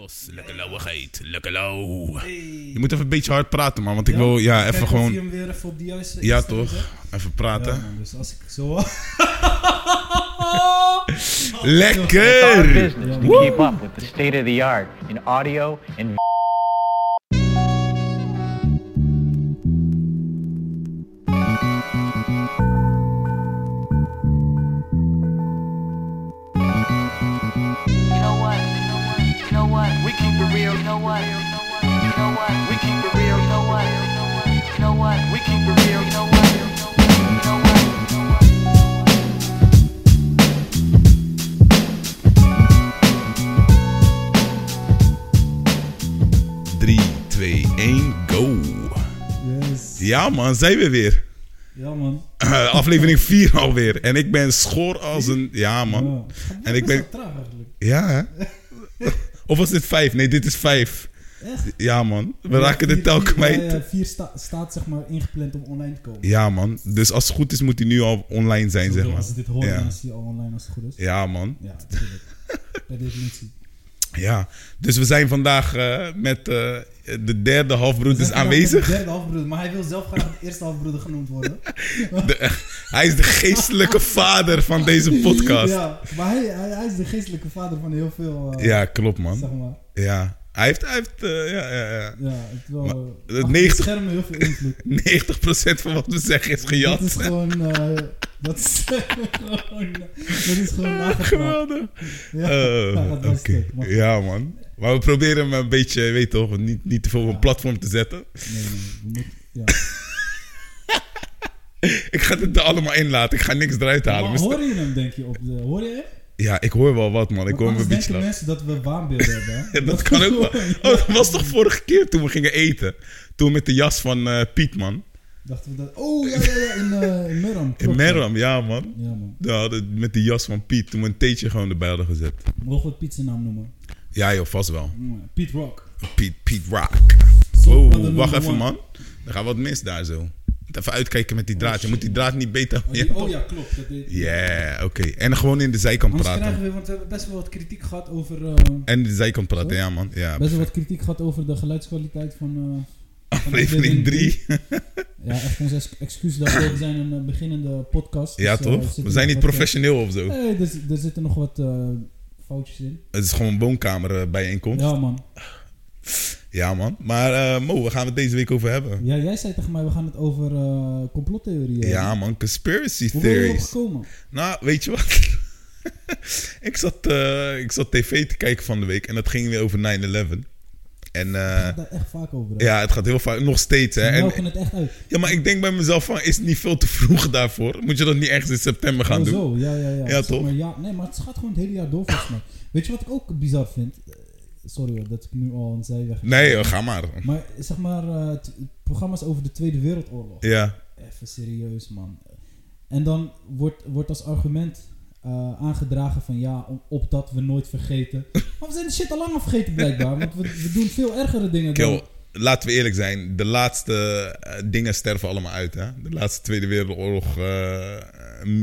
los. Lekker lauwigheid. Lekker lauw. Je moet even een beetje hard praten, man. Want ik wil, ja, even gewoon... Je hem weer even op die juiste Ja, toch? zet. Even Ja, praten. man, dus als ik zo... Lekker! keep up with the state of the art in audio and Ja, man, zijn we weer. Ja, man. Aflevering 4 alweer. En ik ben schoor als een... Ja, man. Ja. En ik ben... Traag eigenlijk. Ja, hè? Of was dit 5? Nee, dit is 5. Echt? Ja, man. We raken de Vier- tel vier- kwijt. ja, ja, vier sta- staat zeg maar ingepland om online te komen. Ja, man. Dus als het goed is, moet hij nu al online zijn, zeg maar. Als ze dit horen, Ja. dan is hij al online als het goed is. Ja, man. Ja, natuurlijk. Per definitie. Ja. Dus we zijn vandaag eh, met eh, de derde halfbroed We is aanwezig. De derde halfbroeder, maar hij wil zelf graag de eerste halfbroeder genoemd worden. De- hij is de geestelijke vader van deze podcast. Ja, Ja, maar hij, hij, hij is de geestelijke vader van heel veel. eh, klopt, man. Zeg maar. Ja. Hij heeft, hij heeft ja, ja, ja. Ja, het wel. Maar, eh, het achter 90 de schermen heel veel invloed. 90% van wat we zeggen is gejat. Dat is gewoon. Eh, dat is gewoon. Dat is gewoon nagepraat. Geweldig. Ja, Oh, ja, dat was. Maar- Ja, man. Maar we proberen hem een beetje, weet toch, niet, niet te veel op een platform te zetten. Nee, nee. we moeten- ja. Ik ga het er allemaal in laten. Ik ga niks eruit halen. Maar Maar hoor je hem, denk je? Op de, hoor je hem? Ja, ik hoor wel wat, man. Ik hoor hem een beetje denken lachen. mensen dat we waanbeelden hebben. hè? Ja, dat kan ook wel. Oh, dat was toch vorige keer toen we gingen eten? Toen met de jas van eh, Piet, man. Dachten we dat... Oh, ja, ja, ja. In, eh in Meram. In ja, man. Ja, man. Ja, met de jas van Piet. Toen we een theetje gewoon erbij hadden gezet. Mogen we Piet zijn naam noemen? Ja, joh, vast wel. Piet Rock. Piet, Piet Rock. Wow, wacht even, one. man. Er gaat wat mis daar zo. Even uitkijken met die draad. Je moet die draad niet beter... Oh, Ja, die- oh ja, klopt. Deed- Ja, oké. En gewoon in de zijkant Anders krijgen praten. we, want we hebben best wel wat kritiek gehad over... eh, En in de zijkant praten, ja, man. Ja, best wel wat kritiek gehad over de geluidskwaliteit van... eh, van aflevering 3. Ja, echt ons ex- excuus daarvoor. We zijn een eh, beginnende podcast. Ja, dus, eh, toch? We zijn niet wat, professioneel of zo. Nee, er, er zitten nog wat eh, foutjes in. Het is gewoon een woonkamer bijeenkomst. Ja, man. Ja, man. Maar eh, Mo, waar gaan we het deze week over hebben? Ja, jij zei tegen mij, we gaan het over eh complottheorieën Ja, man. Conspiracy Hoe ben je erop theories. gekomen? Nou, weet je wat? ik, zat, ik zat tv te kijken van de week en dat ging weer over 9-11. En eh, heb daar echt vaak over. hè. ja, het gaat heel vaak, nog steeds. Hè? En, het echt uit. ja, maar ik denk bij mezelf van, is het niet veel te vroeg daarvoor? Moet je dat niet ergens in september gaan oh, doen? zo, ja, ja, ja. Ja, toch? Maar, ja, nee, maar het gaat gewoon het hele jaar door volgens mij. Weet je wat ik ook bizar vind? Eh, Sorry hoor, dat ik nu al een zijweg... Nee, joh, ga maar. Maar zeg maar, eh, programma's over de Tweede Wereldoorlog. Ja, Even serieus, man. En dan wordt, wordt als argument eh, aangedragen van ja, om, opdat we nooit vergeten. Maar we zijn de shit al lang al vergeten blijkbaar. Want we, we doen veel ergere dingen dan... Kill, laten we eerlijk zijn. De laatste eh, dingen sterven allemaal uit. Hè? De laatste Tweede Wereldoorlog eh,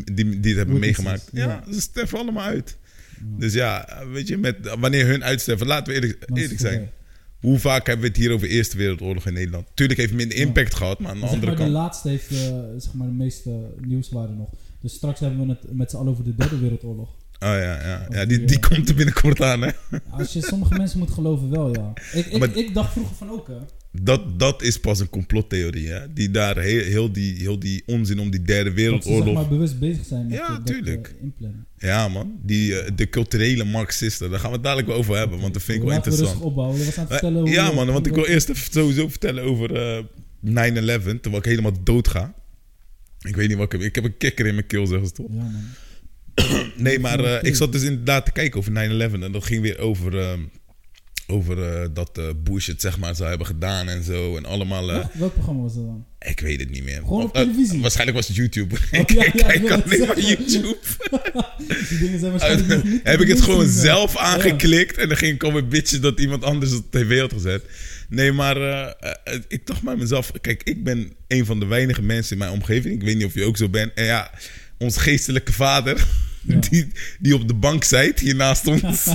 die, die het hebben Witnesses, meegemaakt. Ja, ja. ze sterven allemaal uit. Dus ja, weet je, met, wanneer hun uitsterven, laten we eerlijk, eerlijk zijn. Hoe vaak hebben we het hier over Eerste Wereldoorlog in Nederland? Tuurlijk heeft het minder impact gehad, maar aan de zeg andere maar, de kant... laatste heeft zeg maar, de meeste nieuwswaarde nog. Dus straks hebben we het met z'n allen over de Derde Wereldoorlog. Oh ja, ja. ja die, die, eh, komt er binnenkort aan, hè. Als je sommige mensen moet geloven, wel ja. Ik, ik, Maar- ik dacht vroeger van ook, hè. Dat, dat is pas een complottheorie, hè. Die daar heel, heel, die, heel die onzin om die derde Dat ze zeg wereldoorlog... maar bewust bezig zijn met Ja, dat, tuurlijk. eh, inplannen. Ja, man. Die, eh, de culturele marxisten. Daar gaan we het dadelijk wel over hebben, want dat vind ik wel we interessant. opbouwen. Vertellen ja, man, want ik wil eerst even sowieso vertellen over eh 9-11, terwijl ik helemaal dood ga. Ik weet niet wat ik heb. Ik heb een kikker in mijn keel, zeggen ze toch? Ja, man. Nee, maar eh, ik zat dus inderdaad te kijken over 9-11 en dat ging weer over, eh, over eh, dat eh Bush het zeg maar zou hebben gedaan en zo. En allemaal, eh, Welk, welk programma was dat dan? ik weet het niet meer. Gewoon op Eh, televisie? waarschijnlijk was het YouTube. ik ja, ja, kijk het alleen maar. YouTube. Die dingen zijn waarschijnlijk niet... heb ik het gewoon zelf ja. aangeklikt en dan ging ik al een bitchen dat iemand anders het op tv had gezet. Nee, maar ik dacht bij mezelf, kijk, ik ben een van de weinige mensen in mijn omgeving, ik weet niet of je ook zo bent, en ja, ons geestelijke vader, Ja. Die, die op de bank zit hier naast ons.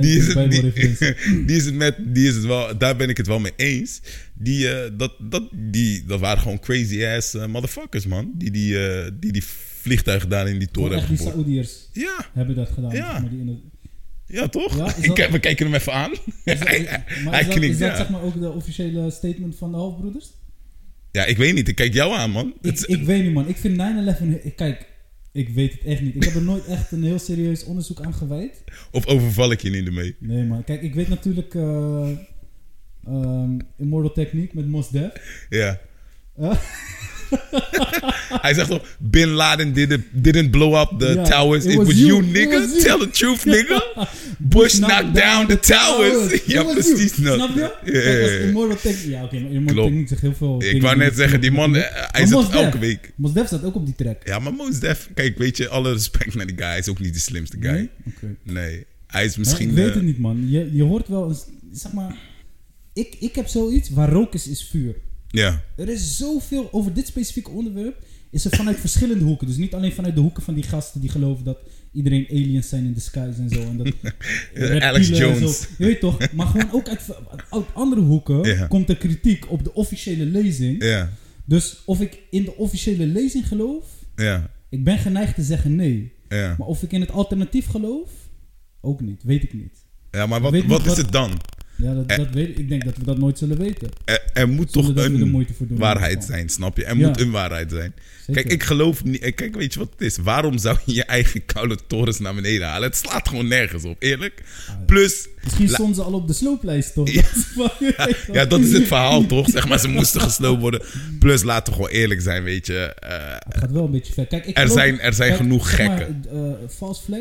Die, is het, die, die is het met, die is het wel, daar ben ik het wel mee eens. Die, eh, dat, dat, die, dat waren gewoon crazy ass eh, motherfuckers, man. Die die, eh, die die vliegtuigen daar in die toren hebben die. Saoediërs Ja, hebben dat gedaan. Ja. maar, die in de- ja, toch? Ja, Ik we kijken hem even aan. Is dat, hij maar hij is dat, knikt, is dat ja. zeg maar ook de officiële statement van de halfbroeders? Ja, ik weet niet. Ik kijk jou aan, man. Ik, ik weet niet, man. Ik vind 9-11... ik- Kijk, ik weet het echt niet. Ik heb er nooit echt een heel serieus onderzoek aan gewijd. Of overval ik je niet ermee? Nee, man. Kijk, ik weet natuurlijk... eh ehm, Immortal Technique met Mos Def. Ja. Eh? Hij zegt toch, Bin Laden didn't, didn't blow up the towers. it It, was was, you. nigga. was you. Tell the truth, nigga. Bush knocked down the towers. ja, was precies. Snap je? Ja, als ja. Immortal Technique... Ja, oké, Immortal. Technique zegt heel veel... Ik wou net zeggen, die man, eh, hij zit elke week. Mos Def staat ook op die track. Ja, maar Mos Def, kijk, weet je, alle respect naar die guy. Hij is ook niet de slimste guy. Nee? Nee. Hij is Ja, misschien... ik weet eh, het niet, man. Je, je hoort wel zeg maar. Ik, ik heb zoiets waar rook is, is vuur. Ja. Er is zoveel over dit specifieke onderwerp. Is er vanuit verschillende hoeken. Dus niet alleen vanuit de hoeken van die gasten die geloven dat iedereen aliens zijn in the skies en zo. En dat reptielen Alex Jones. zo. Je weet toch? Maar gewoon ook uit, uit andere hoeken Ja. komt er kritiek op de officiële lezing. Ja. Dus of ik in de officiële lezing geloof, Ja. ik ben geneigd te zeggen nee. Ja. Maar of ik in het alternatief geloof, ook niet. Weet ik niet. Ja, maar wat, wat is het dan? Ja, dat, dat weet ik. Ik denk dat we dat nooit zullen weten. Er, er moet Zonder toch een doen. waarheid zijn, snap je? Er Ja. moet een waarheid zijn. Zeker. Kijk, ik geloof niet. eh, Kijk, weet je wat het is? Waarom zou je je eigen koude torens naar beneden halen? Het slaat gewoon nergens op, eerlijk. Plus, Misschien stonden ze al op de slooplijst, toch? Ja. Dat is van- ja, dat is het verhaal toch? Zeg maar, ze moesten gesloopt worden. Plus, laten we gewoon eerlijk zijn, weet je. eh, Het gaat wel een beetje ver. Kijk, ik Er geloof- zijn- er zijn kijk, genoeg zeg maar, gekken. eh, false flag.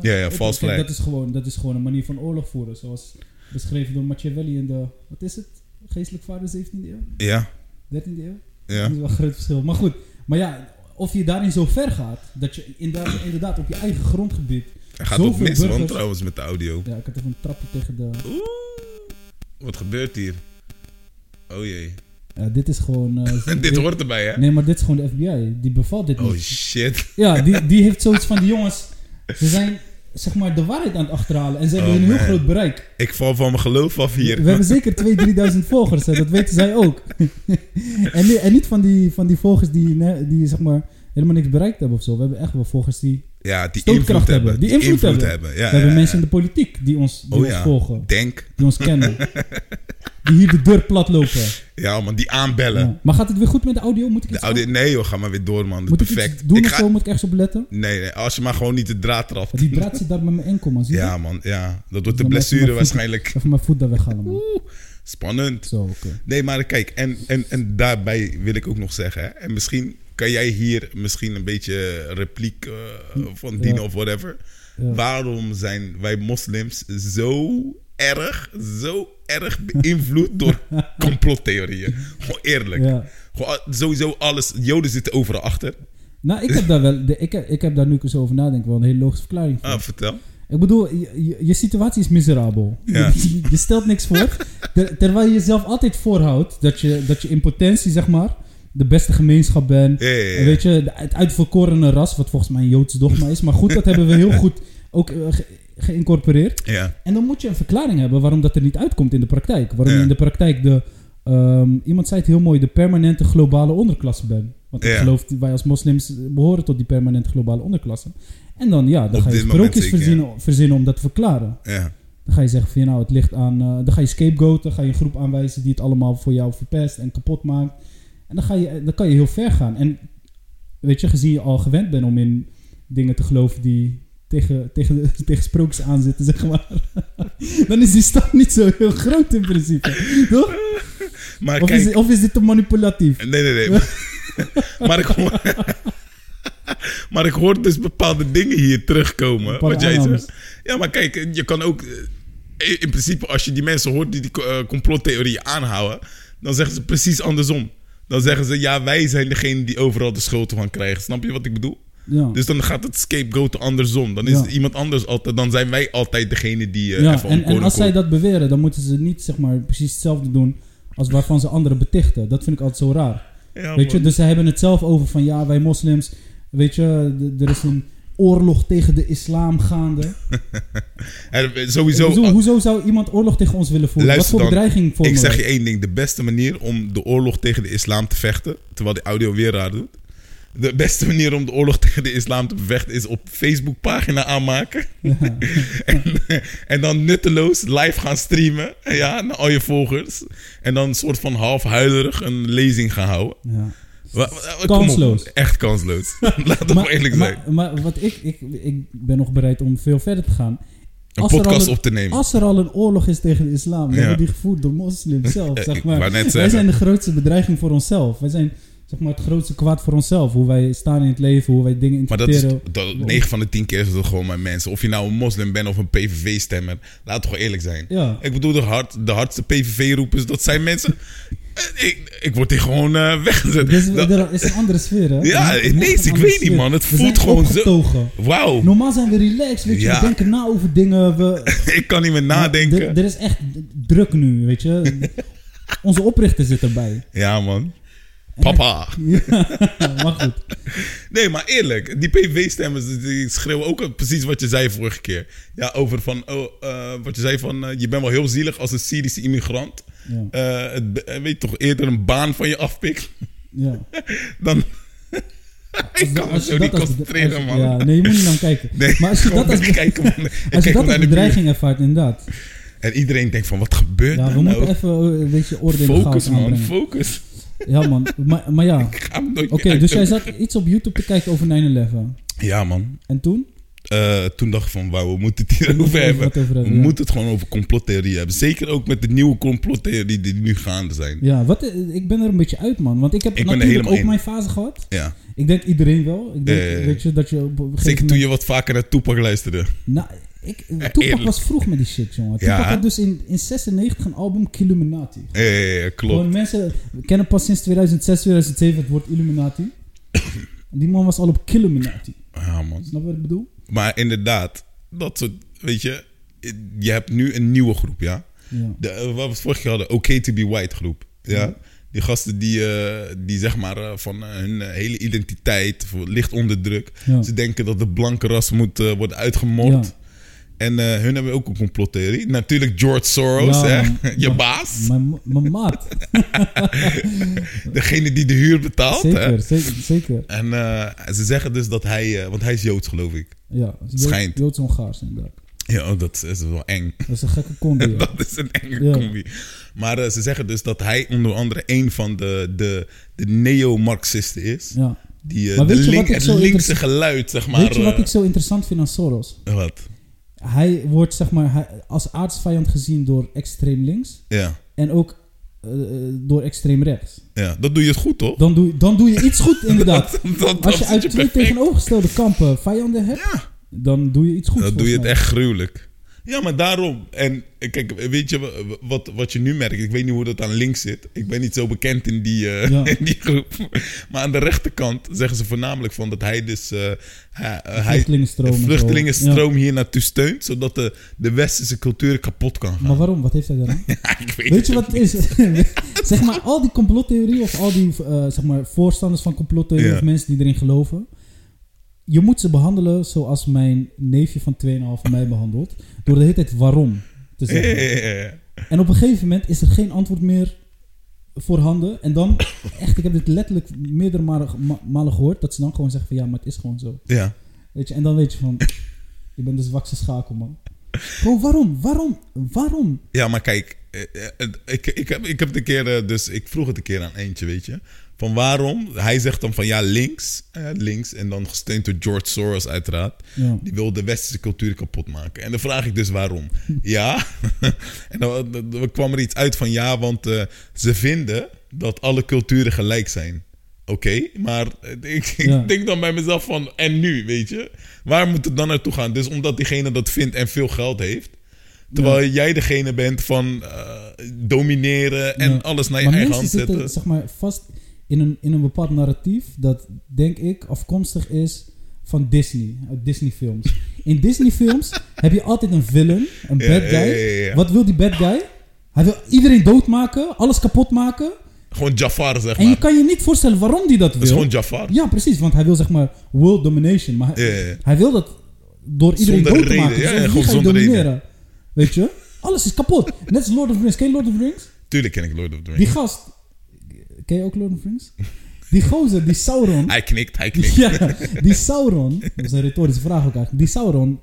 Ja, ja, false flag. Dat is, gewoon, dat is gewoon een manier van oorlog voeren. Zoals beschreven door Machiavelli in de... Wat is het? Geestelijk vader 17e eeuw? ja, 13e eeuw? ja. Dat is wel een groot verschil. Maar goed, maar ja, of je daarin zo ver gaat... dat je inderdaad, inderdaad op je eigen grondgebied... Er gaat ook mis, man, trouwens, met de audio. Ja, ik had even een trapje tegen de... Oeh, wat gebeurt hier? Oh jee. Ja, dit is gewoon... eh, Dit hoort erbij, hè? Nee, maar dit is gewoon de FBI. Die bevalt dit Oh niet. shit. Ja, die, die heeft zoiets van die jongens. Ze zijn zeg maar de waarheid aan het achterhalen. En ze hebben Oh, een heel man. groot bereik. Ik val van mijn geloof af hier. We hebben zeker 2.000, 3.000 volgers. Hè. Dat weten zij ook. en, niet, en niet van die, van die volgers die, die zeg maar helemaal niks bereikt hebben of zo. We hebben echt wel volgers die... Ja, die invloed hebben. Die invloed hebben. Ja, we ja, hebben ja, mensen in de politiek die ons, die Oh ons ja. volgen. Denk. Die ons kennen. die hier de deur plat lopen. Ja, man, die aanbellen. Ja. Maar gaat het weer goed met de audio? Moet ik De audio, nee joh, ga maar weer door man. moet ik Perfect. iets doen Ik of ga, zo? Moet ik ergens op letten? nee, nee, als je maar gewoon niet de draad trapt. Die draad zit daar met mijn enkel, man. Zie je Ja man, ja. Dat wordt de blessure voet- waarschijnlijk. Even mijn voet daar weghalen, man. Oeh, spannend. Zo, oké. Nee, maar kijk, en, en, en daarbij wil ik ook nog zeggen, hè, en misschien kan jij hier misschien een beetje repliek eh, van dienen of whatever. Waarom zijn wij moslims zo erg, zo erg beïnvloed door complottheorieën? Gewoon eerlijk. Ja. Gewoon sowieso alles, joden zitten overal achter. Nou, ik heb daar wel, de, ik, heb, ik heb daar nu zo over nadenk wel een hele logische verklaring voor. Ah, vertel. Ik bedoel, je, je, situatie is miserabel. Ja. Je, je stelt niks voor. Ter- terwijl je jezelf altijd voorhoudt dat je, dat je in potentie, zeg maar, de beste gemeenschap bent. Ja. En weet je, het uitverkorene ras, wat volgens mij een Joods dogma is. Maar goed, dat hebben we heel goed ook eh, geïncorporeerd. Ja, En dan moet je een verklaring hebben waarom dat er niet uitkomt in de praktijk. Waarom je in de praktijk de... ehm, iemand zei het heel mooi, de permanente globale onderklasse bent. Want ik geloof, wij als moslims behoren tot die permanente globale onderklasse. En dan, ja, dan Op ga je sprookjes verzinnen, verzinnen om dat te verklaren. ja. Dan ga je zeggen van, ja, nou, het ligt aan... eh, dan ga je scapegoaten, ga je een groep aanwijzen die het allemaal voor jou verpest en kapot maakt. En dan, ga je, dan kan je heel ver gaan. En weet je, gezien je al gewend bent om in dingen te geloven die tegen, tegen, de- tegen sprookjes aanzitten, zeg maar. dan is die stap niet zo heel groot in principe. Toch? Maar Of kijk, is, of is dit te manipulatief? Nee, nee, nee. maar, ik hoor, maar ik hoor dus bepaalde dingen hier terugkomen. Wat jij zegt. Ja, maar kijk, je kan ook... eh, In principe, als je die mensen hoort die die eh, complottheorieën aanhouden... dan zeggen ze precies andersom. Dan zeggen ze, ja, wij zijn degene die overal de schuld van krijgen. Snap je wat ik bedoel? Ja. Dus dan gaat het scapegoat andersom. Dan is Ja. iemand anders altijd... Dan zijn wij altijd degene die eh ja, even en, en als zij dat beweren, dan moeten ze niet zeg maar, precies hetzelfde doen als waarvan ze anderen betichten. Dat vind ik altijd zo raar. Ja, Weet je, dus ze hebben het zelf over van ja, wij moslims Weet je, er is een oorlog tegen de islam gaande. Sowieso, bedoel, hoezo zou iemand oorlog tegen ons willen voeren? Wat voor dan, bedreiging vormen ik zeg je één ding. De beste manier om de oorlog tegen de islam te vechten, terwijl die audio weer raar doet. De beste manier om de oorlog tegen de islam te bevechten is op Facebook pagina aanmaken. en, en dan nutteloos live gaan streamen. Ja, naar al je volgers. En dan een soort van half huilerig een lezing gaan houden. Ja. Wa- op. Kansloos. Echt kansloos. Laat het maar eerlijk zijn. Maar, maar wat ik, ik, ik ben nog bereid om veel verder te gaan. Een Als podcast een- op te nemen. Als er al een oorlog is tegen de islam, dan Ja. wordt die gevoerd door moslims zelf. Zeg maar. Wij zijn de grootste bedreiging voor onszelf. Wij zijn zeg maar, het grootste kwaad voor onszelf. Hoe wij staan in het leven, hoe wij dingen Maar dat is, interpreteren. dat, 9 van de 10 keer is het gewoon mijn mensen. Of je nou een moslim bent of een PVV-stemmer. Laat het gewoon eerlijk zijn. Ja. Ik bedoel, de, hard, de hardste PVV-roepers, dat zijn mensen... Eh, ik, ik word hier gewoon eh, weggezet. Is, Dat- er is een andere sfeer, hè? Ja, een ik weet niet, man. Het We voelt gewoon zo-. Wauw, Normaal zijn we relaxed, weet je. Ja. We denken na over dingen. We, ik kan niet meer Er, nadenken. er is echt druk nu, weet je. Onze oprichter zit erbij. Ja, man. Papa. maar goed. Nee, maar eerlijk, die PVV-stemmers die schreeuwen ook precies wat je zei vorige keer. Ja, over van, oh, eh, wat je zei van, eh, je bent wel heel zielig als een Syrische immigrant. Ja. Eh, het, weet je toch, eerder een baan van je afpikt Ja. dan... ik kan me zo niet concentreren, als- man. Ja, nee, je moet niet naar kijken. Nee, maar als je dat als, kijken, man. Als je kijk dat als bedreiging ervaart, inderdaad. En iedereen denkt van, wat gebeurt Ja, er we nou? moeten even een beetje orde in de Focus, man. Focus. Ja, man. Maar, maar ja. Ik ga hem nooit Oké, meer dus jij uitdoen. zat iets op YouTube te kijken over 9-11. Ja, man. En toen? Eh, toen dacht ik van, wauw, we moeten het We moeten even hebben. wat over We hebben, ja. moeten het gewoon over complottheorieën hebben. Zeker ook met de nieuwe complottheorieën die nu gaande zijn. Ja, wat, eh, ik ben er een beetje uit, man. Want ik heb Ik ben er natuurlijk ook mijn fase gehad. Ja. Ik denk iedereen wel. Ik denk, weet je, dat je op een gegeven Zeker toen je wat vaker naar Tupac luisterde. Nou, ik, eerlijk. was vroeg met die shit, jongen. Ja. Tupac had dus in, in 96 een album Illuminati. Ja, ja, klopt. Gewoon mensen kennen pas sinds 2006, 2007 het woord Illuminati. En die man was al op Illuminati. Ja, man. Snap je wat ik bedoel? Maar inderdaad, dat soort, weet je, je hebt nu een nieuwe groep, ja. Ja. De, eh, wat we vorige keer hadden, OK to be white groep. Ja. Die gasten die, eh, die zeg maar eh, van hun hele identiteit ligt onder druk. Ze denken dat de blanke ras moet eh, worden uitgemoord. En eh, hun hebben ook een complottheorie. Natuurlijk George Soros, Ja, hè? je baas. Mijn maat. Degene die de huur betaalt. Hè? Zeker, zeker, zeker. En eh, ze zeggen dus dat hij, eh, want hij is Joods geloof ik. Ja, Schijnt. Joods-Hongaars inderdaad. Ja, oh, dat is wel eng. Dat is een gekke combi. ja. Dat is een enge Ja. combi. Maar ze zeggen dus dat hij onder andere een van de, de, de neo-Marxisten is. Ja. Die, Maar de link, het linkse geluid, zeg maar. Weet je wat ik zo interessant vind aan Soros? Wat? Hij wordt zeg maar hij- als aardsvijand gezien door extreem links Ja. en ook eh, door extreem rechts. ja, dat doe je het goed, toch? Dan doe, dan doe je iets goed inderdaad. Als je uit twee perfect. tegenovergestelde kampen vijanden hebt, Ja. dan doe je iets goed. Dan doe je het echt gruwelijk. Ja, maar daarom. En eh, kijk, weet je wa- wat, wat je nu merkt? Ik weet niet hoe dat aan links zit. Ik ben niet zo bekend in die, eh, Ja. in die groep. Maar aan de rechterkant zeggen ze voornamelijk van dat hij dus... eh, hij, vluchtelingenstroom vluchtelingenstroom hier naartoe steunt. Zodat de, de westerse cultuur kapot kan gaan. Maar waarom? Wat heeft hij daaraan? Ja, ik weet, Weet je wat het is? zeg maar, al die complottheorieën of al die zeg maar, voorstanders van complottheorieën of mensen die erin geloven. Je moet ze behandelen zoals mijn neefje van 2,5 mij behandelt. Door de hele tijd waarom te zeggen. En op een gegeven moment is er geen antwoord meer voorhanden. En dan, echt, ik heb dit letterlijk meerdere malen, ma- malen gehoord. Dat ze dan gewoon zeggen van ja, maar het is gewoon zo. Ja. Weet je, en dan weet je van, je bent de zwakste schakel man. Gewoon waarom? Waarom? Waarom? Ja, maar kijk, eh, eh, ik, ik, heb, ik heb een keer, eh, dus ik vroeg het een keer aan eentje, weet je. Van waarom? Hij zegt dan van ja, links, eh, links, en dan gesteund door George Soros uiteraard. Ja. Die wil de westerse cultuur kapot maken. En dan vraag ik dus waarom. ja, en dan, kwam er iets uit van ja, want eh, ze vinden dat alle culturen gelijk zijn. Oké, maar eh, ik, ik Ja. denk dan bij mezelf van, en nu, weet je? Waar moet het dan naartoe gaan? Dus omdat diegene dat vindt en veel geld heeft... Terwijl jij degene bent van domineren en Ja. alles naar je maar eigen hand zitten zetten. zeg maar vast in een, in een bepaald narratief dat, denk ik, afkomstig is van Disney, uit Disney films. In Disney films heb je altijd een villain, een bad guy. ja, ja, ja. Wat wil die bad guy? Hij wil iedereen doodmaken, alles kapot maken. Gewoon Jafar, zeg En je maar. kan je niet voorstellen waarom hij dat wil. Dat is gewoon Jafar. Ja, precies. Want hij wil zeg maar world domination. Maar hij, wil dat door iedereen Zonder dood te reden. maken. Dus wie gewoon reden. domineren? Weet je? Alles is kapot. Net als Lord of the Rings. Ken je Lord of the Rings? Tuurlijk ken ik Lord of the Die Rings. gast... Ken je ook Lord of the Rings? Die gozer, die Sauron... Hij knikt, hij knikt. Ja, die Sauron, dat is een retorische vraag ook eigenlijk. Die Sauron,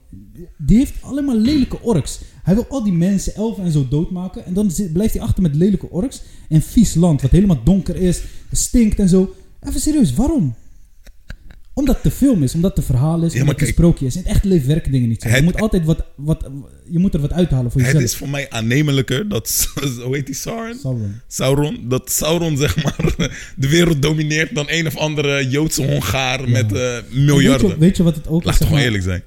die heeft alleen maar lelijke orks. Hij wil al die mensen, elfen en zo doodmaken. En dan zit- blijft hij achter met lelijke orks. En vies land, wat helemaal donker is, stinkt en zo. Even serieus, waarom? Omdat het de film is, omdat het een verhaal is, Ja, omdat het een sprookje is. In het echte leven werken dingen niet zo. Je Het- moet altijd wat, wat, je moet er wat uithalen voor Het jezelf. is voor mij aannemelijker dat, hoe heet die Sauron? Sauron. Sauron, dat Sauron zeg maar de wereld domineert dan een of andere Joodse Hongaar met eh, En miljarden. Weet je, weet je wat het ook Laat is? toch zeg gewoon eerlijk zijn.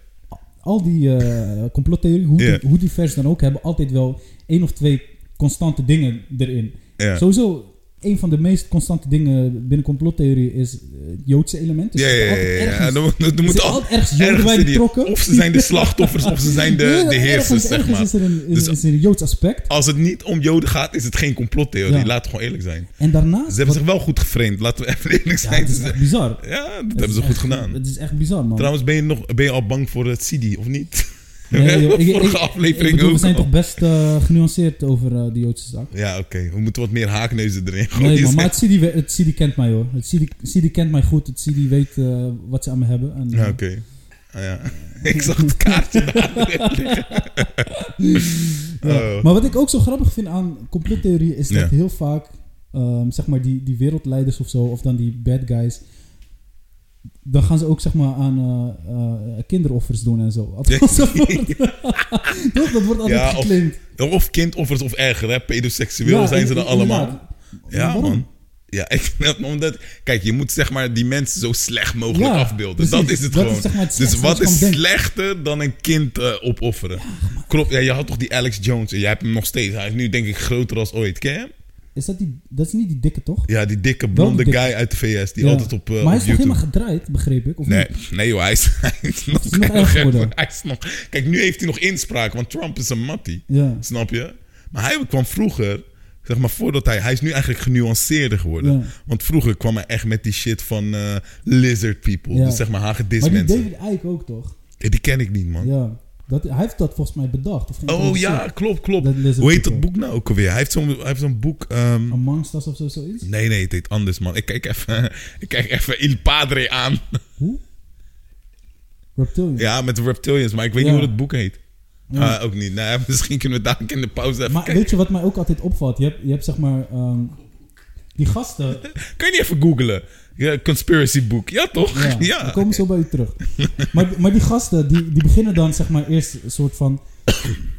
al die eh complottheorieën, hoe, die- hoe divers dan ook, hebben altijd wel één of twee constante dingen erin. Ja. Sowieso, een van de meest constante dingen binnen complottheorie is het Joodse element. Dus Ja, ja, ja. ja, ja. Er altijd ergens Joden bij betrokken. Of ze zijn de slachtoffers, of ze zijn de, Ja, de heersers, ergens, zeg ergens maar. is er een, is, Dus- is er een Joods aspect. Als het niet om Joden gaat, is het geen complottheorie. Ja. Laat gewoon eerlijk zijn. En daarnaast... Ze hebben zich wel goed geframed, laten we even eerlijk ja, zijn. het is echt bizar. Ja, dat Het hebben ze goed gedaan. Het is echt bizar, man. Trouwens, ben je, nog, ben je al bang voor het CD, of niet? Nee, joh, ik- ik- Vorige ik- aflevering ik bedoel, ook We zijn toch best eh, genuanceerd over eh, de Joodse zaak. Ja, oké. We moeten wat meer haakneuzen erin gooien. Nee, maar het CD, het CD kent mij hoor. Het CD, CD kent mij goed. Het CD weet eh, wat ze aan me hebben. En, Ja, oké. Ah, ja. Ik zag het kaartje ja. Oh. Maar wat ik ook zo grappig vind aan complottheorieën is dat Ja. heel vaak, ehm, zeg maar, die, die wereldleiders of zo, of dan die bad guys, dan gaan ze ook zeg maar aan eh, eh, kinderoffers doen en zo. Althans, dat wordt, dat wordt altijd Ja, of- geclaimd. Of kindoffers of erger, hè? Pedoseksueel Ja, zijn ze dan allemaal. Ja, man. Ja, ik, omdat, kijk, je moet zeg maar die mensen zo slecht mogelijk afbeelden. precies. Dat is het Dat is gewoon. zeg maar het dus wat is denken. slechter dan een kind eh, opofferen? Klopt, ja, je had toch die Alex Jones en jij hebt hem nog steeds. Hij is nu denk ik groter als ooit. Ken je hem? Is dat, die, dat is niet die dikke, toch? Ja, die dikke blonde die dikke. guy uit de VS die Ja. altijd op, eh, maar hij is toch YouTube... helemaal gedraaid, begreep ik? Of Nee, niet? nee joh, hij is, hij is nog, is nog erger geworden. Hij is nog, kijk, nu heeft hij nog inspraak, want Trump is een mattie. Ja. Snap je? Maar hij kwam vroeger, zeg maar voordat hij... Hij is nu eigenlijk genuanceerder geworden. Ja. Want vroeger kwam hij echt met die shit van eh, lizard people. Dus zeg maar hagedis Maar die mensen. David Icke ook, toch? Ja, die ken ik niet, man. Ja. Dat, hij heeft dat volgens mij bedacht. Of Oh ja, klopt, klopt. Dat Hoe heet dat people. boek nou ook alweer? Hij heeft zo'n hij heeft zo'n boek... ehm, Amongst Us of zo, zoiets? Nee, nee, het heet anders, man. Ik kijk even, ik kijk even Il Padre aan. Hoe? Reptilian. Ja, met de reptilians, maar ik weet Ja. niet hoe het boek heet. Ja. Ah, ook niet. Nee, misschien kunnen we dadelijk in de pauze even Maar kijken. weet je wat mij ook altijd opvalt? Je hebt, je hebt zeg maar... ehm, die gasten... Kan je niet even googlen? Ja, conspiracy boek. Ja, toch? Ja, Ja. we komen zo bij u terug. maar, maar die gasten, die, die beginnen dan zeg maar eerst een soort van...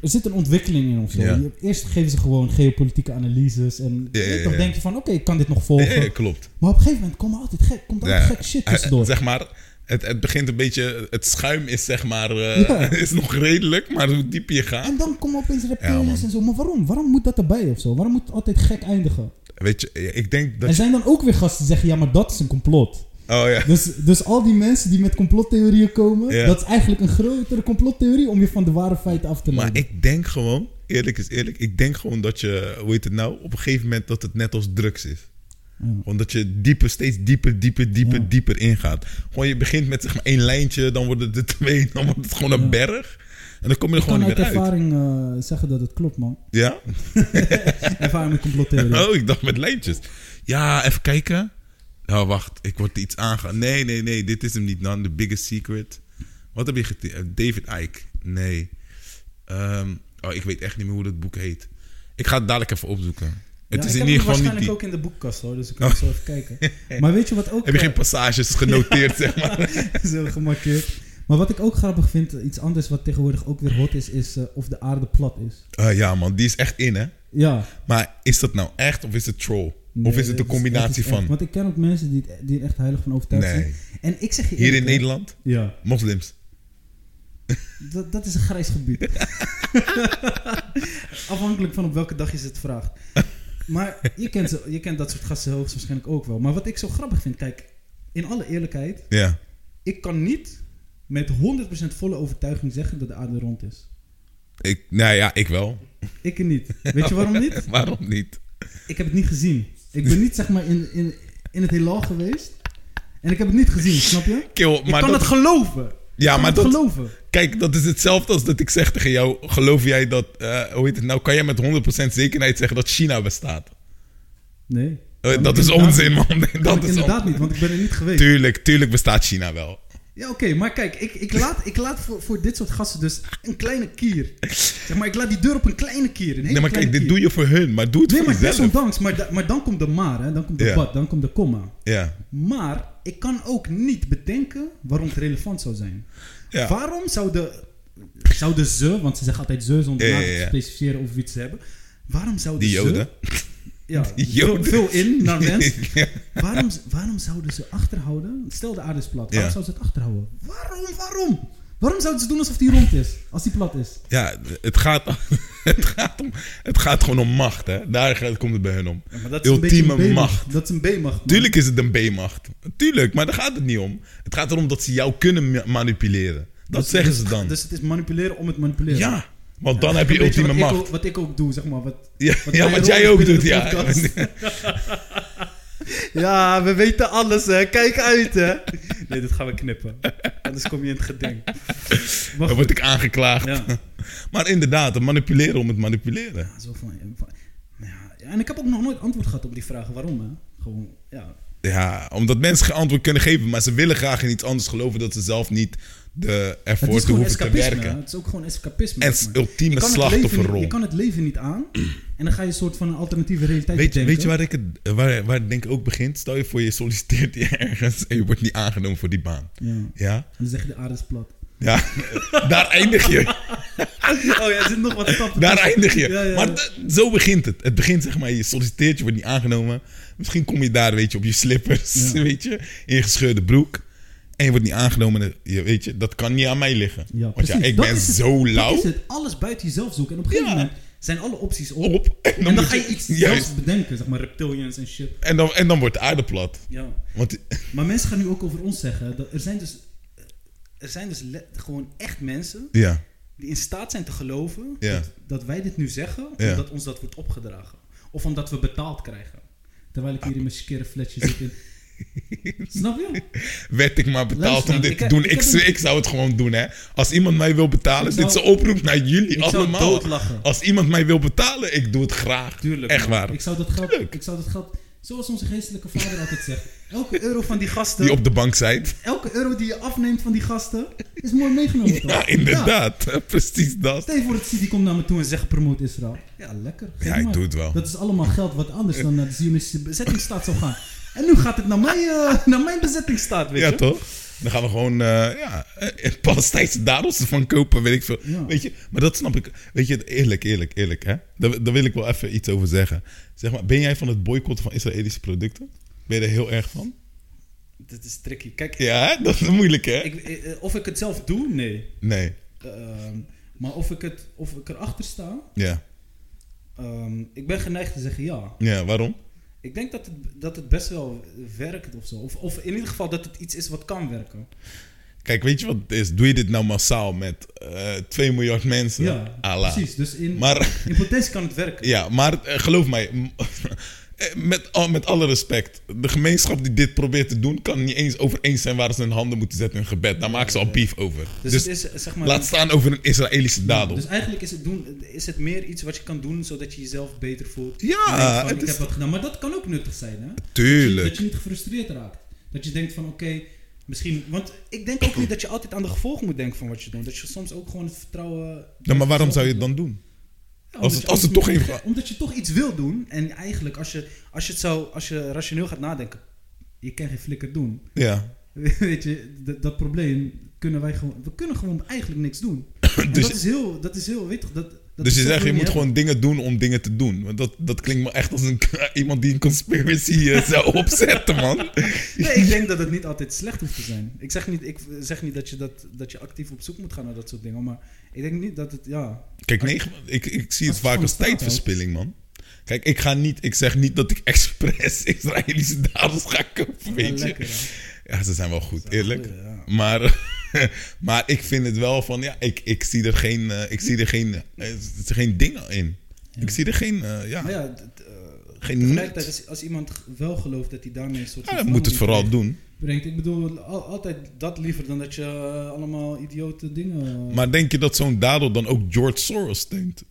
Er zit een ontwikkeling in of zo. Ja. Eerst geven ze gewoon geopolitieke analyses. En Ja, dan denk je van, oké, ik kan dit nog volgen. Klopt. Maar op een gegeven moment komt altijd gek, komt altijd Ja, gek shit tussendoor. Zeg maar, het, het begint een beetje... Het schuim is zeg maar... eh, is nog redelijk, maar hoe dieper je gaat... En dan komen opeens man. en zo. Maar waarom? Waarom moet dat erbij of zo? Waarom moet het altijd gek eindigen? Weet je, ik denk dat... Er zijn dan ook weer gasten die zeggen, ja, maar dat is een complot. Oh ja. Dus, dus al die mensen die met complottheorieën komen, Ja. dat is eigenlijk een grotere complottheorie om je van de ware feiten af te Maar leiden. ik denk gewoon... Eerlijk is eerlijk. Ik denk gewoon dat je... Hoe heet het nou? Op een gegeven moment dat het net als drugs is. Ja. Gewoon dat je dieper, steeds dieper, dieper, dieper, dieper ingaat. Gewoon je begint met zeg maar één lijntje, dan worden het er twee, dan wordt het gewoon een berg. En dan kom je er Ik gewoon kan niet uit meer uit. ervaring eh, zeggen dat het klopt, man. Ja? Ervaring met complottheorie. Oh, ik dacht met lijntjes. Ja, even kijken. Oh, wacht. Ik word iets aangegaan. Nee, nee, nee. Dit is hem niet dan. The Biggest Secret. Wat heb je getypt? David Icke. Nee. Ehm, oh, ik weet echt niet meer hoe dat boek heet. Ik ga het dadelijk even opzoeken. Het Ja, is ik in ieder geval niet waarschijnlijk die. ook in de boekkast hoor, dus ik kan zo even kijken. Maar weet je wat ook... Heb je eh, geen passages genoteerd, zeg maar? zo gemarkeerd. Maar wat ik ook grappig vind, iets anders wat tegenwoordig ook weer hot is, is eh, of de aarde plat is. Ah, ja, man. Die is echt in, hè? Ja. Maar is dat nou echt of is het troll? Nee, of is het een combinatie is van? echt- want ik ken ook mensen die, die er echt heilig van overtuigd Nee. zijn. En ik zeg je Hier in hè, Nederland? Ja. Moslims. Dat, dat is een grijs gebied. Afhankelijk van op welke dag je ze het vraagt. Maar je kent, ze, je kent dat soort gasten hoogstwaarschijnlijk ook wel. Maar wat ik zo grappig vind, kijk, in alle eerlijkheid, Ja. ik kan niet met 100% volle overtuiging zeggen dat de aarde rond is. Ik, nou ja, ik wel. Ik niet. Weet je waarom niet? Waarom niet? Ik heb het niet gezien. Ik ben niet zeg maar in, in, in het heelal geweest. En ik heb het niet gezien, snap je? Kill, Ik kan dat, het geloven. Ja, maar dat, geloven. kijk, dat is hetzelfde als dat ik zeg tegen jou. Geloof jij dat, eh, hoe heet het nou, kan jij met 100% zekerheid zeggen dat China bestaat? Nee. Dat is onzin, man. Kan Dat ik is inderdaad onzin. niet, want ik ben er niet geweest. Tuurlijk, tuurlijk bestaat China wel. Ja, oké, maar kijk, ik, ik laat, ik laat voor, voor dit soort gasten dus een kleine kier. Zeg maar, ik laat die deur op een kleine kier. Een Nee, maar kijk, dit kier. doe je voor hun, maar doe het Nee, voor maar jezelf. desondanks, maar, da- maar dan komt de maar, hè, dan komt de Ja. wat, dan komt de komma. Ja, Maar ik kan ook niet bedenken waarom het relevant zou zijn. ja. Waarom zouden, zouden ze, want ze zeggen altijd ze zonder Ja, te specificeren of iets ze hebben. Waarom zouden Die ze... joden. Ja, Die joden. veel in naar mens. Ja. Waarom, waarom zouden ze achterhouden? Stel de aarde is plat. Waarom zouden ze het achterhouden? Waarom? Waarom? Waarom zouden ze doen alsof die rond is? Als die plat is? Ja, het gaat, het, gaat om, het gaat gewoon om macht, hè. Daar gaat- komt het bij hun om. Ja, maar dat is een Ultieme een macht. Dat is een B-macht. Tuurlijk is het een B-macht. Tuurlijk, maar daar gaat het niet om. Het gaat erom dat ze jou kunnen ma- manipuleren. Dat Dus- zeggen dus- ze dan. Dus het is manipuleren om het manipuleren. ja, want dan Ja, heb je ultieme wat ik macht. ook- wat ik ook doe, zeg maar. Wat, Ja, wat ja wat jij ook doet, ja. ja, we weten alles, hè. Kijk uit, hè. Nee, dat gaan we knippen. Anders kom je in het geding. Dan word ik aangeklaagd. Ja. Maar inderdaad, manipuleren om het manipuleren. Zo van, van- ja, ja, en ik heb ook nog nooit antwoord gehad op die vragen. Waarom, hè? Gewoon, ja. Ja, omdat mensen geen antwoord kunnen geven, maar ze willen graag in iets anders geloven dat ze zelf niet de Het ervoor is te hoeven te werken. Het is ook gewoon escapisme. En zeg maar. ultieme Je slachtofferrol. Je kan het leven niet aan. En dan ga je een soort van een alternatieve realiteit Weet je, weet je waar, ik het, waar, waar het denk ik ook begint? Stel je voor, je solliciteert hier ergens en je wordt niet aangenomen voor die baan. Ja. En Ja? dan zeg je de aarde is plat. Ja, daar eindig je. Oh ja, er zit nog wat stappen. Daar eindig je. Ja, ja. Maar zo begint het. Het begint zeg maar, je solliciteert, je wordt niet aangenomen. Misschien kom je daar, weet je, op je slippers, weet je, in je gescheurde broek. En je wordt niet aangenomen. En Je, weet je, dat kan niet aan mij liggen. Ja, Want ja, ik Dat ben is het. zo Dat lauw. is het. Alles buiten jezelf zoeken. En op een gegeven Ja. moment zijn alle opties op. Op. En En dan, ga je iets juist. zelfs bedenken. Zeg maar reptilians en shit. En dan, en dan wordt de aarde plat. Ja. Want Maar mensen gaan nu ook over ons zeggen. Dat er zijn dus, er zijn dus gewoon echt mensen ja, die in staat zijn te geloven dat, dat wij dit nu zeggen omdat ons dat wordt opgedragen. Of omdat we betaald krijgen. Terwijl ik hier in mijn skere zit. Snap je? werd ik maar betaald Luister, om dit ik te doen. ik Ik, zou het gewoon doen, hè. Als iemand mij wil betalen, Ik dit is zou- een oproep naar jullie ik zou allemaal. doodlachen. Als iemand mij wil betalen, ik doe het graag. Tuurlijk. Echt man. waar. Ik zou dat geld, Tuurlijk. ik zou dat geld, zoals onze geestelijke vader altijd zegt. Elke euro van die gasten, Die op de bank zijt. elke euro die je afneemt van die gasten, is mooi meegenomen. toch? Ja, inderdaad. Precies dat. Stel je voor dat die komt naar me toe en zegt promoot Israël. Ja, lekker. Geef Ja, ik maar. doe het wel. Dat is allemaal geld wat anders dan naar de Zionistische bezettingsstaat zou gaan. En nu gaat het naar mijn, eh, naar mijn bezettingsstaat, weet Ja, je? toch? Dan gaan we gewoon uh, ja, eh, Palestijnse dadels ervan kopen, weet ik veel. Ja. Weet je, maar dat snap ik. Weet je, eerlijk, eerlijk, eerlijk. Hè? Daar, daar wil ik wel even iets over zeggen. Zeg maar, ben jij van het boycotten van Israëlische producten? Ben je er heel erg van? Dat is tricky. Kijk, Ja, dat is moeilijk, hè? ik, eh, of ik het zelf doe, nee. Nee, Ehm, maar of ik, het, of ik erachter sta, ja. ehm, ik ben geneigd te zeggen ja. Ja, waarom? Ik denk dat het, dat het best wel werkt of zo. Of, of in ieder geval dat het iets is wat kan werken. Kijk, weet je wat het is? Doe je dit nou massaal met eh 2 miljard mensen? Ja, Allah. precies. Dus in, Maar, in potentie kan het werken. ja, maar eh, geloof mij, met, al, met alle respect, de gemeenschap die dit probeert te doen, kan niet eens over eens zijn waar ze hun handen moeten zetten in gebed. Daar maken ze al beef over. Dus, Dus, het is, eh, zeg maar, laat staan over een Israëlische dadel. Dus eigenlijk is het, doen, is het meer iets wat je kan doen zodat je jezelf beter voelt. Ja, van, ik is- heb wat gedaan. Maar dat kan ook nuttig zijn, hè? Tuurlijk. Dat je, dat je niet gefrustreerd raakt. Dat je denkt van, oké, misschien... Want ik denk ook niet dat je altijd aan de gevolgen moet denken van wat je doet. Dat je soms ook gewoon het vertrouwen... Ja, maar waarom zou je het dan doen? Als het- je als het toch even- Omdat je toch iets wil doen. En eigenlijk, als je, als je, het zou, als je rationeel gaat nadenken... Je kan geen flikker doen. Ja. Weet je, dat, dat probleem kunnen wij gewoon... We kunnen gewoon eigenlijk niks doen. En Dus- dat is heel... Dat is heel, weet toch, dat, dat dus je zegt, je moet gewoon dingen doen om dingen te doen. Want dat, dat klinkt me echt als een, iemand die een conspiracy eh, zou opzetten, man. Nee, ik denk dat het niet altijd slecht hoeft te zijn. Ik zeg niet, ik zeg niet dat, je dat, dat je actief op zoek moet gaan naar dat soort dingen. Maar ik denk niet dat het, ja... Kijk, nee, ik, ik zie het vaak als tijdverspilling, man. Kijk, ik ga niet, ik zeg niet dat ik expres Israëlische dadels ga kopen, weet je. lekker, Ja, ze zijn wel goed, eerlijk. goeie, ja. Maar, maar ik vind het wel van, ja, ik, ik zie er geen, eh, ik zie er geen, eh, er geen dingen in. Ik zie er geen, eh, ja, ja, eh, Geen Tegelijkertijd, als, als iemand wel gelooft dat hij daarmee een soort Ja, dan moet het vooral doen. brengt. Ik bedoel, al- altijd dat liever dan dat je allemaal idiote dingen... Maar denk je dat zo'n dader dan ook George Soros steunt?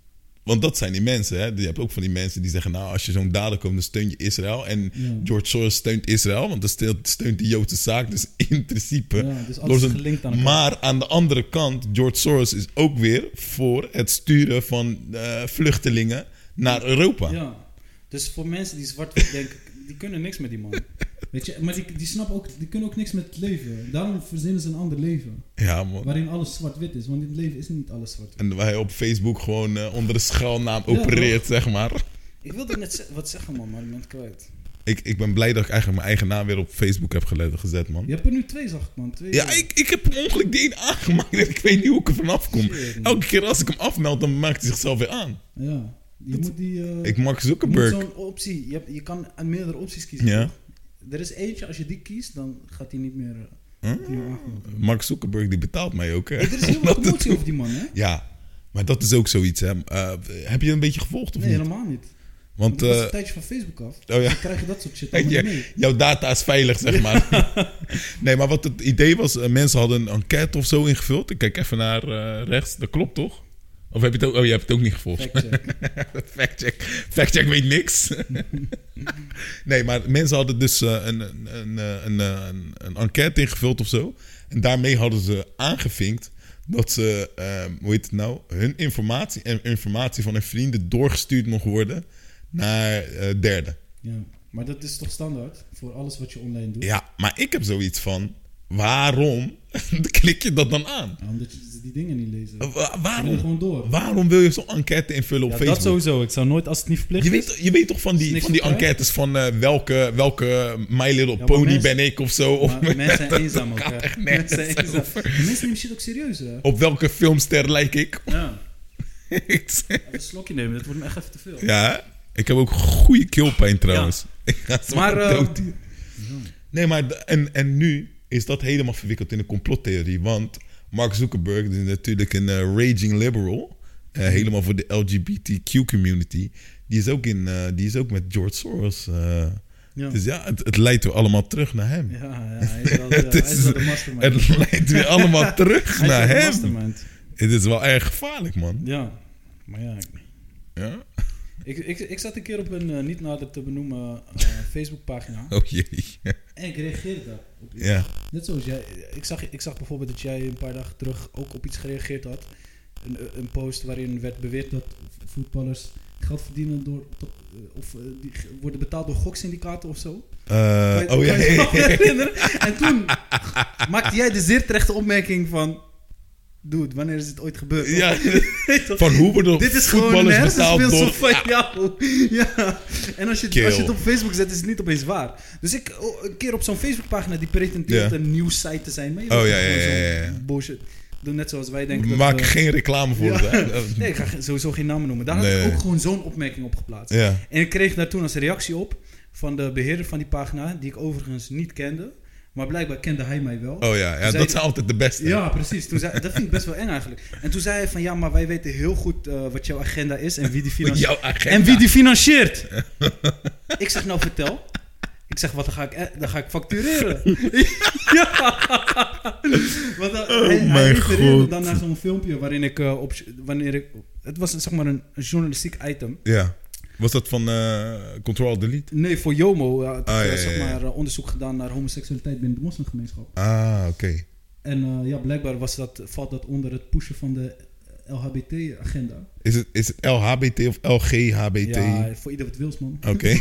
Want dat zijn die mensen, hè? Je hebt ook van die mensen die zeggen... nou, als je zo'n dader komt, dan steun je Israël. En Ja. George Soros steunt Israël, want dan steunt, die Joodse zaak. Dus in principe... Ja, dus alles door zijn- gelinkt aan elkaar. Maar aan de andere kant, George Soros is ook weer voor het sturen van eh, vluchtelingen naar Europa. Ja, dus voor mensen die zwart-wit denken, die kunnen niks met die man. Weet je, maar die, die snappen ook, die kunnen ook niks met het leven. Daarom verzinnen ze een ander leven. Ja, man. Waarin alles zwart-wit is. Want in het leven is niet alles zwart-wit. En wij op Facebook gewoon eh, onder de schuilnaam Ja, opereert, zeg maar. Ik wilde net wat zeggen, man, maar ik ben het kwijt. Ik, ik ben blij dat ik eigenlijk mijn eigen naam weer op Facebook heb gezet, man. Je hebt er nu twee, zag ik, man. Twee, Ja, ik, ik heb per ongeluk die één aangemaakt en ik weet niet hoe ik er vanaf kom. Shit. Elke keer als ik hem afmeld, dan maakt hij zichzelf weer aan. Ja, je moet die... eh, Ik Mark je moet Zuckerberg. zo'n optie, je, hebt, je kan meerdere opties kiezen. Ja. toch? Er is eentje, als je die kiest, dan gaat hij niet meer... eh, Huh? Mark Zuckerberg die betaalt mij ook, hè? Er is heel veel commotie over die man, hè? Ja, maar dat is ook zoiets, hè? Eh, heb je een beetje gevolgd of Nee, niet? helemaal niet. Want Want was eh, een tijdje van Facebook af. oh ja. Dan krijg je dat soort shit allemaal mee. jouw data is veilig, zeg maar. nee, maar wat het idee was, mensen hadden een enquête of zo ingevuld. Ik kijk even naar rechts, dat klopt toch? Of heb je het ook? Oh, je hebt het ook niet gevolgd. Factcheck. Factcheck. Factcheck weet niks. nee, maar mensen hadden dus eh, een, een, een, eh, een, eh, een, een enquête ingevuld of zo. En daarmee hadden ze aangevinkt dat ze, eh, hoe heet het nou, hun informatie en informatie van hun vrienden doorgestuurd mocht worden naar eh derden. Ja, maar dat is toch standaard voor alles wat je online doet? Ja, maar ik heb zoiets van, waarom klik je dat dan aan? Ja, omdat je die dingen niet lezen. Wa- waarom, gewoon door. waarom wil je zo'n enquête invullen op Ja, Facebook? dat sowieso. Ik zou nooit, als het niet verplicht Je is... weet, je weet toch van die, van die enquêtes van eh, welke, welke My Little Pony mensen- ben ik of zo? Of mensen zijn eenzaam ook, echt Mensen zijn eenzaam. Mensen nemen shit ook serieus, hè. Op welke filmster lijk ik? Ja. Een slokje nemen, dat wordt me echt even te veel. ja, ik heb ook goede keelpijn trouwens. Ik ga zo Maar, dood hier. Nee, maar en, en nu is dat helemaal verwikkeld in een complottheorie. Want Mark Zuckerberg is natuurlijk een eh, raging liberal. eh, helemaal voor de LGBTQ community. Die is ook, in, eh, die is ook met George Soros. Ja. Dus ja, het, het leidt weer allemaal terug naar hem. Ja, ja, hij is wel Het is- is wel. Het leidt weer allemaal terug naar hem. Het is wel erg gevaarlijk, man. Ja, maar ja... Ja? Ik, ik, ik zat een keer op een eh, niet nader te benoemen eh, Facebookpagina. Oh jee. En ik reageerde daarop. Ja. Net zoals jij. Ik zag, ik zag bijvoorbeeld dat jij een paar dagen terug ook op iets gereageerd had. Een, een post waarin werd beweerd dat voetballers geld verdienen door. to- eh, of eh, die worden betaald door goksyndicaten of zo. Eh, je- oh ja. kan je je nog ja, ja. herinneren? En toen maakte jij de zeer terechte opmerking van. Dude, wanneer is dit ooit gebeurd? Ja. Van hoe worden Dit is gewoon een door... van jou. Ja. En als je, Kill. als je het op Facebook zet, is het niet opeens waar. Dus ik, oh, een keer op zo'n Facebookpagina die pretendeert Ja. een nieuwssite te zijn. Maar je Oh, ja, ja, ja, zo'n ja. Bullshit. Doe net zoals wij denken. Maken we- geen reclame voor Ja. hè? Nee, ik ga sowieso geen namen noemen. Daar had Nee. ik ook gewoon zo'n opmerking op geplaatst. Ja. En ik kreeg daar toen als reactie op van de beheerder van die pagina, die ik overigens niet kende. Maar blijkbaar kende hij mij wel. Oh ja, ja dat zijn altijd de beste. Ja, precies. Toen zei, dat vind ik best wel eng eigenlijk. En toen zei hij van ja, maar wij weten heel goed eh, wat jouw agenda is en wie die financiert. Jouw agenda. En wie die financiert. ik zeg nou vertel. Ik zeg wat dan ga ik, eh, dan ga ik factureren. ja. Want dan, hij, hij Oh mijn dan naar zo'n filmpje waarin ik eh, op wanneer ik het was zeg maar een, een journalistiek item. Ja. Was dat van eh Control Delete? Nee, voor Jomo uh, Ah, ja, ja, zeg maar eh, onderzoek gedaan naar homoseksualiteit binnen de moslimgemeenschap. Ah, oké. En eh, ja, blijkbaar was dat, valt dat onder het pushen van de LHBT-agenda. Is het, is het LHBT of LGHBT? Ja, voor ieder wat wils, man. Oké.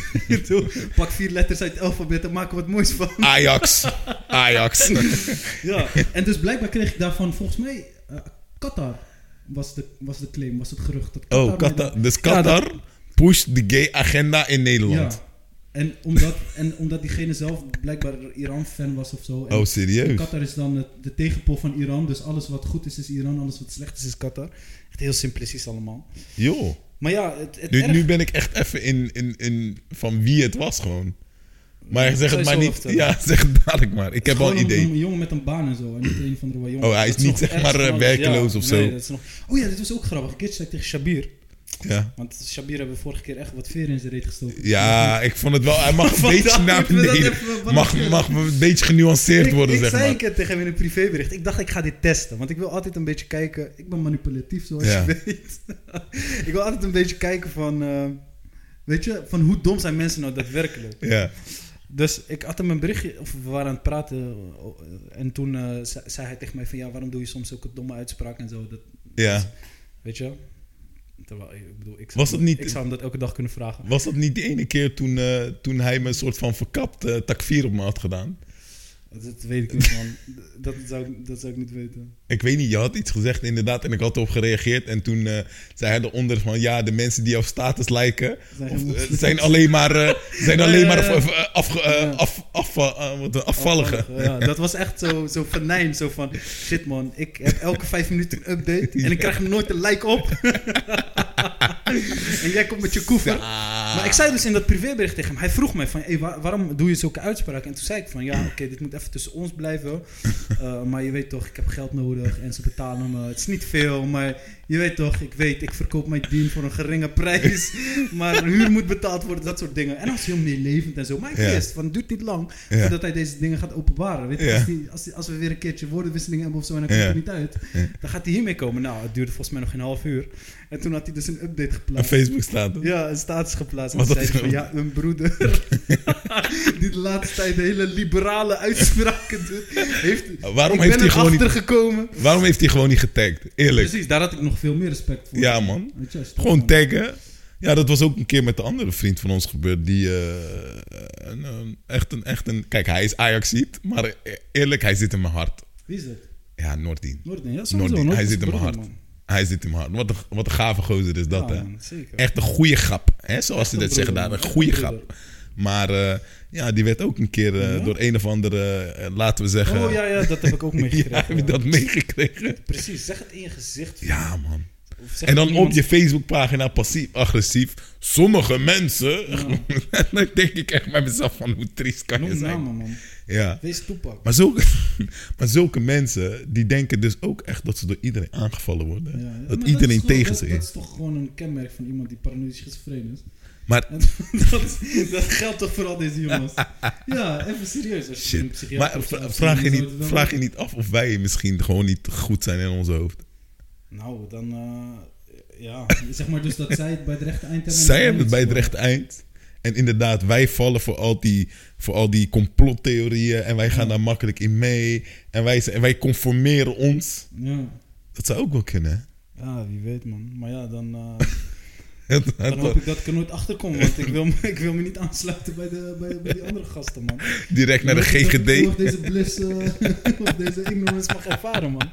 Pak vier letters uit het alfabet en maak er wat moois van. Ajax. Ajax. Ja, en dus blijkbaar kreeg ik daarvan, volgens mij, eh, Qatar was de, was de claim, was het gerucht. Dat Oh, Qatar. Dus Ja, Qatar dat- pusht de gay agenda in Nederland. Ja. En omdat, en omdat diegene zelf blijkbaar Iran-fan was of zo. En Oh, serieus? Qatar is dan het, de tegenpol van Iran. Dus alles wat goed is, is Iran. Alles wat slecht is, is Qatar. Echt heel simplistisch allemaal. Joh. Maar ja, het, het Nu, erg- nu ben ik echt even in, in, in van wie het was gewoon. Maar zeg het maar niet. Ja, zeg het dadelijk maar. Ik heb wel een idee. Een, jongen met een baan en zo. En niet een van de jongen. Oh, hij is niet, zeg maar, werkeloos of zo. Nee, dat is nog... Oh ja, dit was ook grappig. Ik tegen Shabir. Ja. Want Shabir hebben we vorige keer echt wat veer in zijn reet gestoken. Ja, ik vond het wel... Hij mag een beetje naar Mag, mag een beetje genuanceerd ik, worden, ik zeg zei maar. een keer tegen hem in een privébericht. Ik dacht, ik ga dit testen. Want ik wil altijd een beetje kijken. Ik ben manipulatief, zoals Ja. je weet. ik wil altijd een beetje kijken van... eh, weet je, van hoe dom zijn mensen nou daadwerkelijk. Ja. Dus ik had hem een berichtje, of we waren aan het praten. eh, En toen eh, zei, zei hij tegen mij van... Ja, waarom doe je soms zulke domme uitspraken en zo? Dat, ja. weet je? Terwijl, ik bedoel, ik zou, Was dat niet- ik zou hem dat elke dag kunnen vragen. Was dat niet die ene keer toen, eh, toen hij me een soort van verkapt eh tak 4 op me had gedaan? Dat weet ik niet, man. Dat zou, ik- dat zou ik niet weten. Ik weet niet, je had iets gezegd inderdaad en ik had erop gereageerd. En toen eh, zei hij eronder van ja, de mensen die op status lijken, Zijn of, alleen maar, eh, zijn Ja, alleen maar af, af, af, wat, afvallige. Ja, dat was echt zo, zo venijn. Zo van, shit man, ik heb elke vijf minuten een update en ik krijg nooit een like op. en jij komt met je koever. Maar ik zei dus in dat privébericht tegen hem, hij vroeg mij van, hey, waar- waarom doe je zulke uitspraken? En toen zei ik van, ja, oké, dit moet even tussen ons blijven. Uh, maar je weet toch, ik heb geld nodig en ze betalen me. Het is niet veel, maar je weet toch, ik weet, ik verkoop mijn dien voor een geringe prijs. maar huur moet betaald worden, dat soort dingen. En hij was heel meelevend en zo. Maar ik Ja. wist, van, het duurt niet lang voordat hij deze dingen gaat openbaren. Weet je, als, die, als, die- als we weer een keertje woordenwisseling hebben of zo en hij komt er niet uit, dan gaat hij hiermee komen. Nou, het duurde volgens mij nog geen half uur. En toen had hij dus een update Een geplaatst. Facebook staat er. Ja, een status geplaatst. En zei hij van, ja, een broeder die de laatste tijd hele liberale uitspraken doet. Heeft, Waarom heeft hij gewoon erachter niet- gekomen. Waarom heeft hij gewoon niet getagd? Eerlijk. Precies, daar had ik nog veel meer respect voor. Ja, man. Je, Gewoon taggen. Ja, dat was ook een keer met de andere vriend van ons gebeurd. Die eh, een, een- echt, een, echt een... Kijk, hij is Ajaxiet. Maar e- eerlijk, hij zit in mijn hart. Wie is dat? Ja, Noordien. Noordin, ja. Noordien. Hij zit in mijn hart. man. Hij zit in mijn hart. Wat een, wat een gave gozer is dat, Ja, hè? man, zeker. Echt een goede grap. Hè? Zoals ze dat zeggen daar. Een goede grap. Maar eh, ja, die werd ook een keer eh, Ja? door een of andere... eh, laten we zeggen... Oh ja, ja, dat heb ik ook meegekregen. Ja, heb je dat meegekregen? Precies, zeg het in je gezicht. Ja, man. En dan op je Facebookpagina passief-agressief. Sommige mensen. dan denk ik echt bij mezelf van hoe triest kan je zijn. namen, man. Ja. Wees toepak. Maar zulke, maar zulke mensen, die denken dus ook echt dat ze door iedereen aangevallen worden. Ja. Dat Maar iedereen is tegen ze Dat is. is toch gewoon een kenmerk van iemand die paranoïde schizofreen is. Maar, En dat, dat geldt toch voor al deze jongens? Ja, even serieus. Als je een shit. Maar hebt, vraag, je niet, vraag je niet af of wij misschien gewoon niet goed zijn in ons hoofd? Nou, dan... eh, ja, zeg maar dus dat zij het bij het rechte eind hebben. en Zij hebben het bij het rechte eind. En inderdaad, wij vallen voor al die, voor al die complottheorieën. En wij gaan daar makkelijk in mee. En wij, en wij conformeren ons. Ja. Dat zou ook wel kunnen. hè? ja, wie weet man. Maar ja, dan, eh, Het- dan hoop ik dat ik er nooit achter kom. Want ik wil, me- ik wil me niet aansluiten bij, de, bij, bij die andere gasten, man. direct naar de Ik dat ik GGD. nog deze bliss eh, of deze ignorance mag ervaren, man.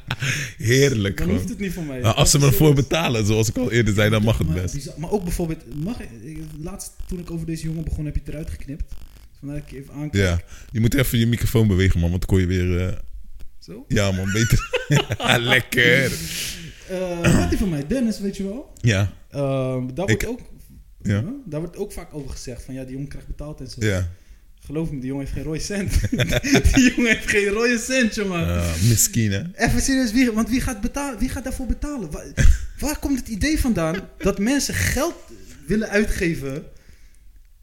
Heerlijk Dan hoeft het niet voor mij. Maar als ze me ervoor betalen, zoals ik al eerder zei, dan mag het best. maar ook bijvoorbeeld, mag, ik- ik- laatst toen ik over deze jongen begon, heb je het eruit geknipt. Vandaar dat ik even aankijk. Ja, je moet even je microfoon bewegen, man, want dan kon je weer... eh, Zo. ja, man, beter. Lekker. Eh, wat die van mij, Dennis, weet je wel. Ja, Eh, daar, wordt Ik- ook, Ja. daar wordt ook vaak over gezegd van ja, die jongen krijgt betaald en zo. ja. Geloof me, die jongen heeft geen rode cent. die jongen heeft geen rode cent, jongen. Uh, misschien, hè? Even serieus, wie, want wie gaat, betalen, wie gaat daarvoor betalen? Waar, waar komt het idee vandaan dat mensen geld willen uitgeven?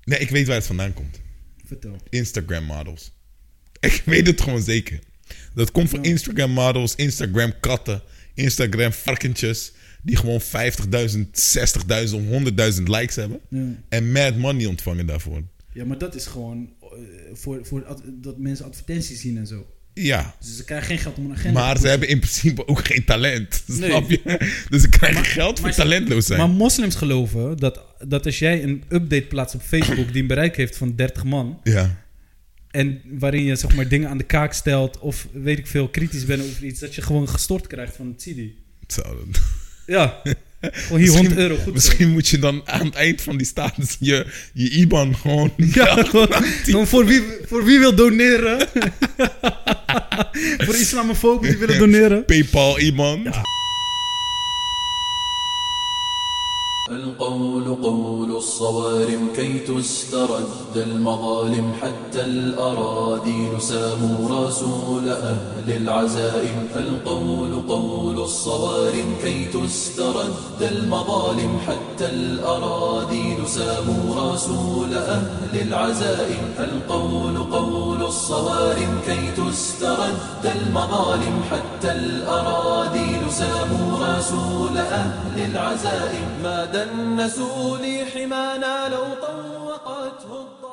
Nee, ik weet waar het vandaan komt. Vertel. Instagram models. Ik weet het gewoon zeker. Dat komt van. Instagram models, Instagram katten, Instagram varkentjes. Die gewoon 50.000, 60.000, 100.000 likes hebben. Ja. En mad money ontvangen daarvoor. Ja, maar dat is gewoon eh, voor, voor dat mensen advertenties zien en zo. Ja, Dus ze krijgen geen geld om een agenda maar ze hebben in principe ook geen talent. Nee. Snap je? Dus ze krijgen geld voor talentloos zijn. Maar moslims geloven dat, dat als jij een update plaatst op Facebook die een bereik heeft van 30 man. ja. En waarin je zeg maar dingen aan de kaak stelt of weet ik veel kritisch bent over iets, dat je gewoon gestort krijgt van het CD. Zo, dat- Ja, gewoon hier 100 euro. Goed. Misschien moet je dan aan het eind van die status je, je IBAN gewoon... Ja, gewoon, gewoon voor, wie, voor wie wil doneren. voor islamofoben die willen doneren. PayPal IBAN. Ja, القول قول الصوارم كي تسترد المظالم حتى الأراضي ساموا رسول أهل العزائم. القول قول الصوارم كي تسترد المظالم حتى الأراضي ساموا رسول أهل العزائم. القول قول الصوارم كي تسترد المظالم حتى الأراضي ساموا رسول أهل العزائم. ما دنسوا لي حمانا لو طوقته الض-